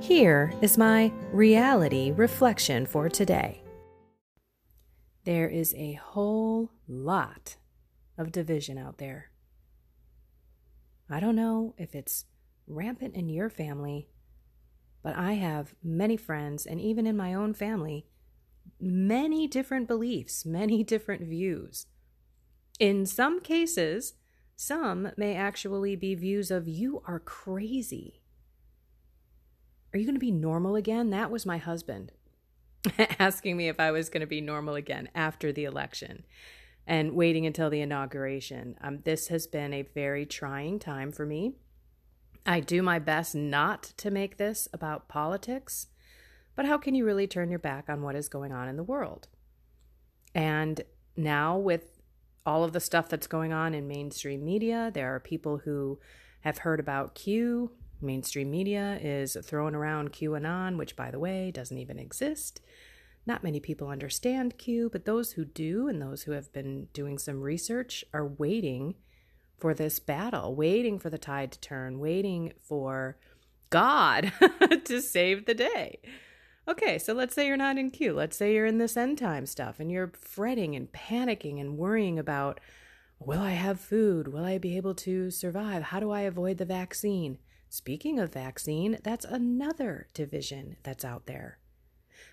Here is my reality reflection for today. There is a whole lot of division out there. I don't know if it's rampant in your family, but I have many friends, and even in my own family, many different beliefs, many different views. In some cases, some may actually be views of you are crazy are you going to be normal again? That was my husband asking me if I was going to be normal again after the election and waiting until the inauguration. Um, this has been a very trying time for me. I do my best not to make this about politics, but how can you really turn your back on what is going on in the world? And now, with all of the stuff that's going on in mainstream media, there are people who have heard about Q, Mainstream media is throwing around QAnon, which, by the way, doesn't even exist. Not many people understand Q, but those who do and those who have been doing some research are waiting for this battle, waiting for the tide to turn, waiting for God to save the day. Okay, so let's say you're not in Q. Let's say you're in this end time stuff and you're fretting and panicking and worrying about will I have food? Will I be able to survive? How do I avoid the vaccine? Speaking of vaccine, that's another division that's out there.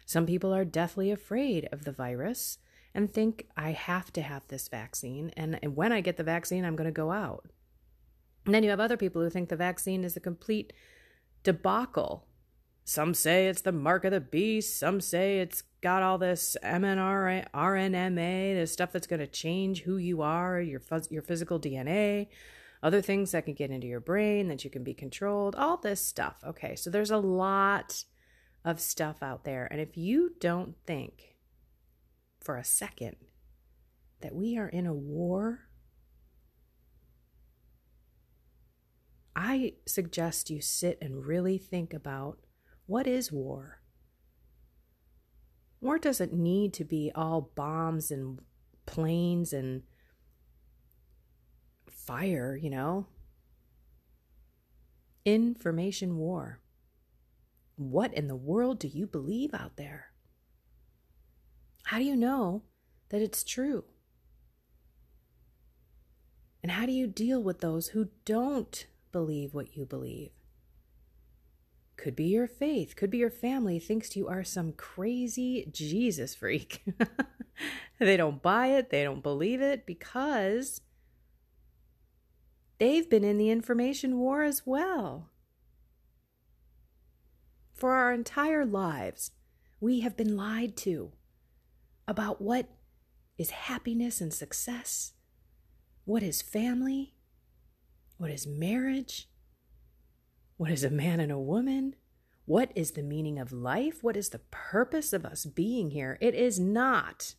Some people are deathly afraid of the virus and think I have to have this vaccine, and, and when I get the vaccine, I'm going to go out. And then you have other people who think the vaccine is a complete debacle. Some say it's the mark of the beast, some say it's got all this MNRA, RNMA, this stuff that's going to change who you are, your, your physical DNA other things that can get into your brain that you can be controlled, all this stuff. Okay, so there's a lot of stuff out there. And if you don't think for a second that we are in a war, I suggest you sit and really think about what is war? War doesn't need to be all bombs and planes and fire, you know? Information war. What in the world do you believe out there? How do you know that it's true? And how do you deal with those who don't believe what you believe? Could be your faith, could be your family thinks you are some crazy Jesus freak. they don't buy it, they don't believe it because They've been in the information war as well. For our entire lives, we have been lied to about what is happiness and success, what is family, what is marriage, what is a man and a woman, what is the meaning of life, what is the purpose of us being here. It is not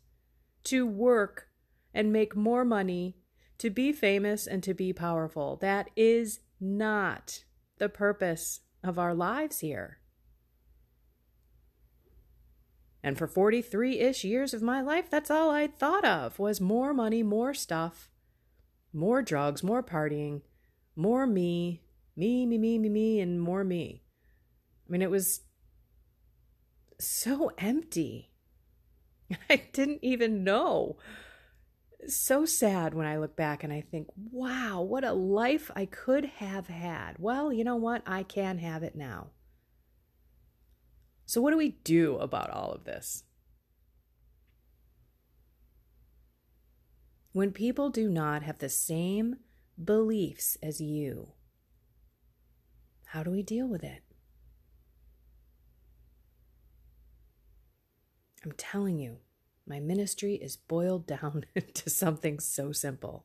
to work and make more money to be famous and to be powerful. That is not the purpose of our lives here. And for 43 ish years of my life, that's all I'd thought of was more money, more stuff, more drugs, more partying, more me, me, me, me, me, me, and more me. I mean, it was so empty. I didn't even know so sad when I look back and I think, wow, what a life I could have had. Well, you know what? I can have it now. So, what do we do about all of this? When people do not have the same beliefs as you, how do we deal with it? I'm telling you, my ministry is boiled down to something so simple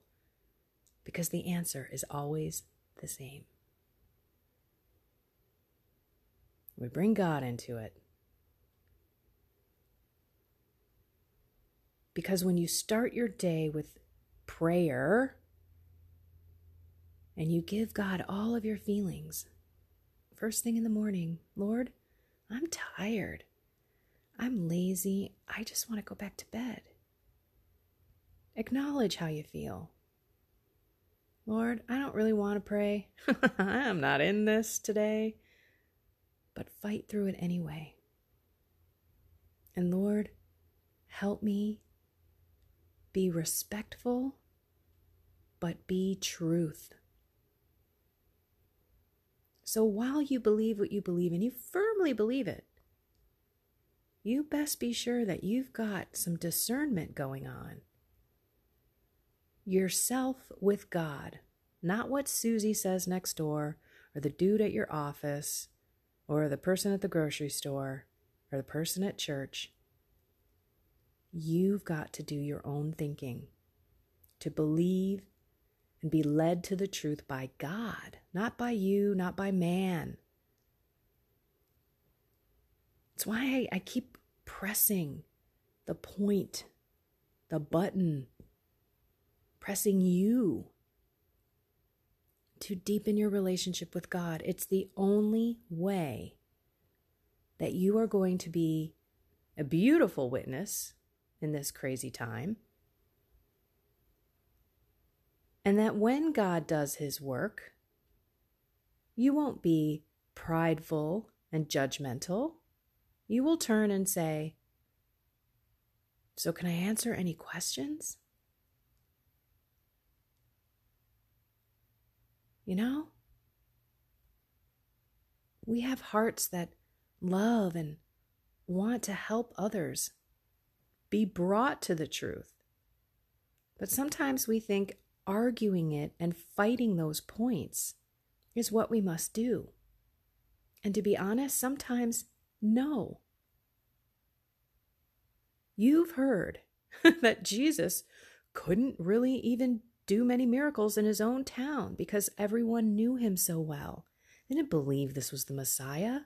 because the answer is always the same. We bring God into it. Because when you start your day with prayer and you give God all of your feelings, first thing in the morning, Lord, I'm tired. I'm lazy. I just want to go back to bed. Acknowledge how you feel. Lord, I don't really want to pray. I'm not in this today, but fight through it anyway. And Lord, help me be respectful, but be truth. So while you believe what you believe and you firmly believe it, you best be sure that you've got some discernment going on yourself with God, not what Susie says next door, or the dude at your office, or the person at the grocery store, or the person at church. You've got to do your own thinking, to believe and be led to the truth by God, not by you, not by man. That's why I keep pressing the point, the button pressing you to deepen your relationship with God. It's the only way that you are going to be a beautiful witness in this crazy time. And that when God does his work, you won't be prideful and judgmental. You will turn and say, So, can I answer any questions? You know? We have hearts that love and want to help others be brought to the truth. But sometimes we think arguing it and fighting those points is what we must do. And to be honest, sometimes no. You've heard that Jesus couldn't really even do many miracles in his own town because everyone knew him so well. They didn't believe this was the Messiah.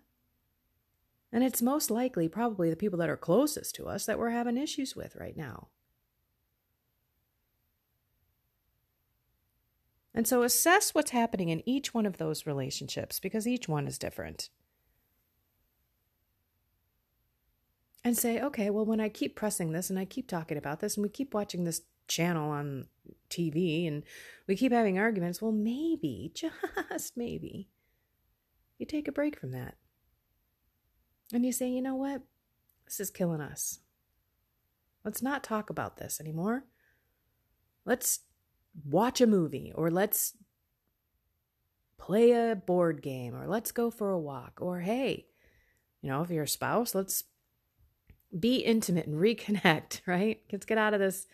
And it's most likely probably the people that are closest to us that we're having issues with right now. And so assess what's happening in each one of those relationships because each one is different. And say, okay, well, when I keep pressing this and I keep talking about this and we keep watching this channel on TV and we keep having arguments, well, maybe, just maybe, you take a break from that. And you say, you know what? This is killing us. Let's not talk about this anymore. Let's watch a movie or let's play a board game or let's go for a walk or hey, you know, if you're a spouse, let's be intimate and reconnect, right? Let's get out of this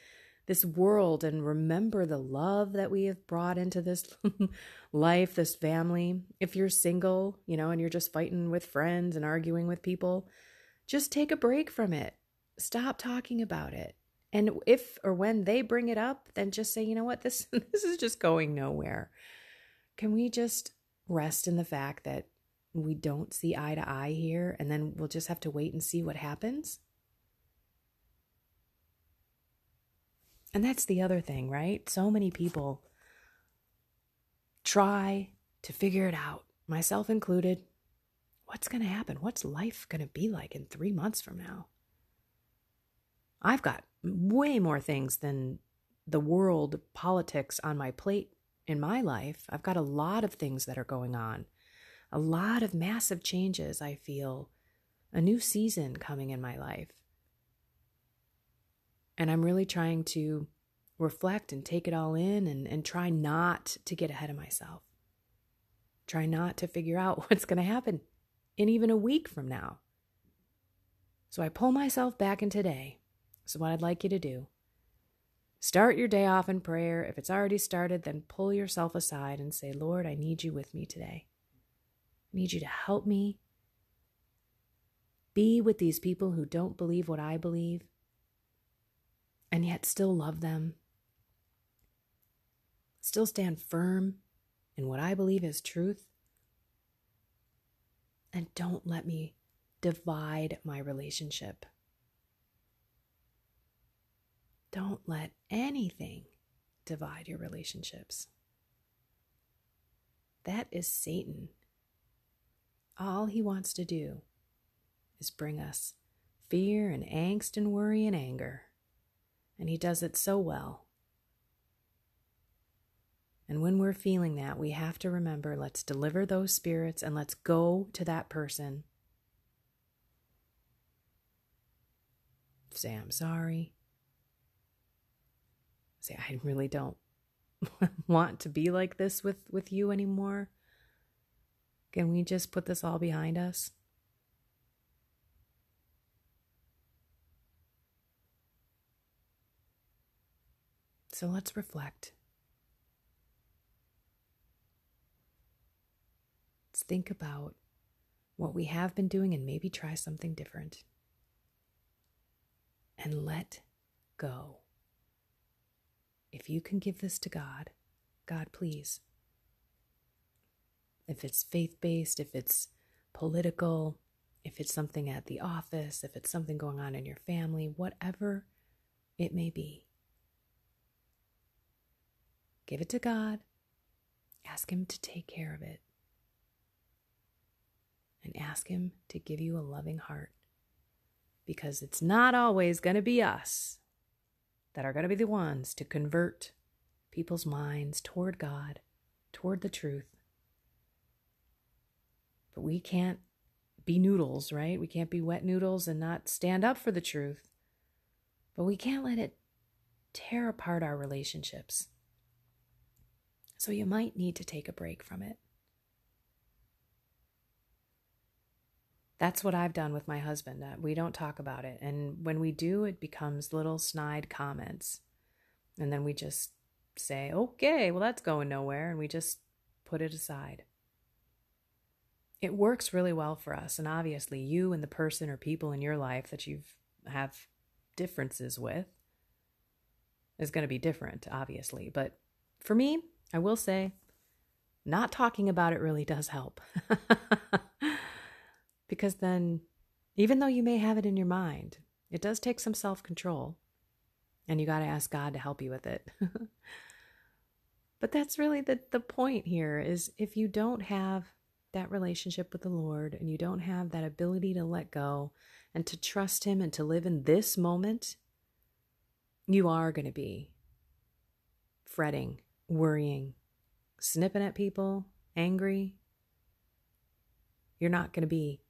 this world and remember the love that we have brought into this life, this family. If you're single, you know, and you're just fighting with friends and arguing with people, just take a break from it. Stop talking about it. And if or when they bring it up, then just say, you know what, this this is just going nowhere. Can we just rest in the fact that we don't see eye to eye here and then we'll just have to wait and see what happens? And that's the other thing, right? So many people try to figure it out, myself included. What's going to happen? What's life going to be like in three months from now? I've got way more things than the world politics on my plate in my life. I've got a lot of things that are going on, a lot of massive changes, I feel, a new season coming in my life. And I'm really trying to reflect and take it all in and, and try not to get ahead of myself. Try not to figure out what's going to happen in even a week from now. So I pull myself back in today. So, what I'd like you to do Start your day off in prayer. If it's already started, then pull yourself aside and say, Lord, I need you with me today. I need you to help me be with these people who don't believe what I believe and yet still love them. Still stand firm in what I believe is truth. And don't let me divide my relationship. Don't let anything divide your relationships. That is Satan. All he wants to do is bring us fear and angst and worry and anger. And he does it so well. And when we're feeling that, we have to remember let's deliver those spirits and let's go to that person. Say, I'm sorry. Say, I really don't want to be like this with, with you anymore. Can we just put this all behind us? So let's reflect. Let's think about what we have been doing and maybe try something different. And let go. If you can give this to God, God, please. If it's faith based, if it's political, if it's something at the office, if it's something going on in your family, whatever it may be, give it to God. Ask Him to take care of it and ask Him to give you a loving heart because it's not always going to be us that are going to be the ones to convert people's minds toward God, toward the truth. But we can't be noodles, right? We can't be wet noodles and not stand up for the truth. But we can't let it tear apart our relationships. So you might need to take a break from it. That's what I've done with my husband. Uh, we don't talk about it. And when we do, it becomes little snide comments. And then we just say, okay, well, that's going nowhere. And we just put it aside. It works really well for us. And obviously, you and the person or people in your life that you have differences with is going to be different, obviously. But for me, I will say, not talking about it really does help. because then, even though you may have it in your mind, it does take some self control. And you got to ask God to help you with it. but that's really the, the point here is if you don't have that relationship with the Lord and you don't have that ability to let go and to trust Him and to live in this moment, you are going to be fretting worrying, snipping at people, angry, you're not going to be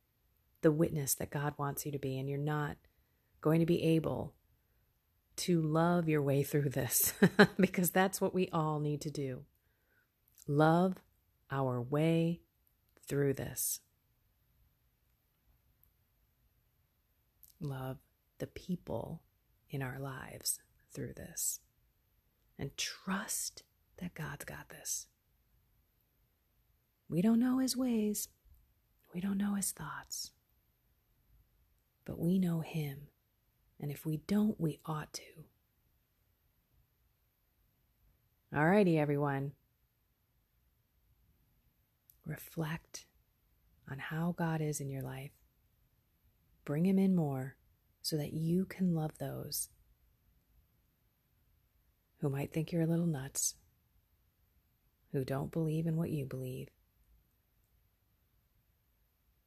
the witness that God wants you to be, and you're not going to be able to love your way through this because that's what we all need to do. Love our way through this. Love the people in our lives through this. And trust that God's got this. We don't know his ways, we don't know his thoughts, but we know him. And if we don't, we ought to. Alrighty, everyone. Reflect on how God is in your life. Bring him in more so that you can love those who might think you're a little nuts who don't believe in what you believe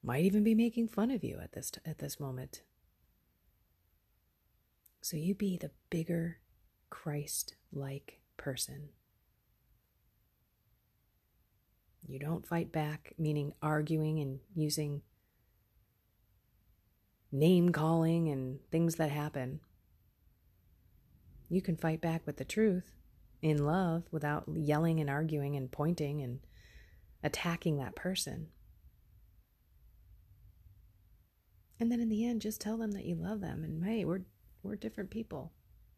might even be making fun of you at this t- at this moment. So you be the bigger Christ-like person. You don't fight back, meaning arguing and using name calling and things that happen. You can fight back with the truth in love without yelling and arguing and pointing and attacking that person. And then in the end, just tell them that you love them and hey, we're we're different people,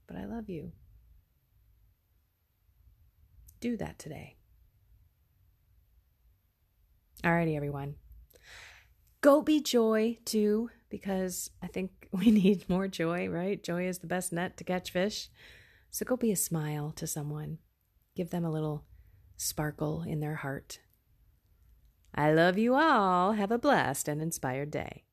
but I love you. do that today. Alrighty, everyone. Go be joy too, because I think we need more joy, right? Joy is the best net to catch fish. So go be a smile to someone. Give them a little sparkle in their heart. I love you all. Have a blessed and inspired day.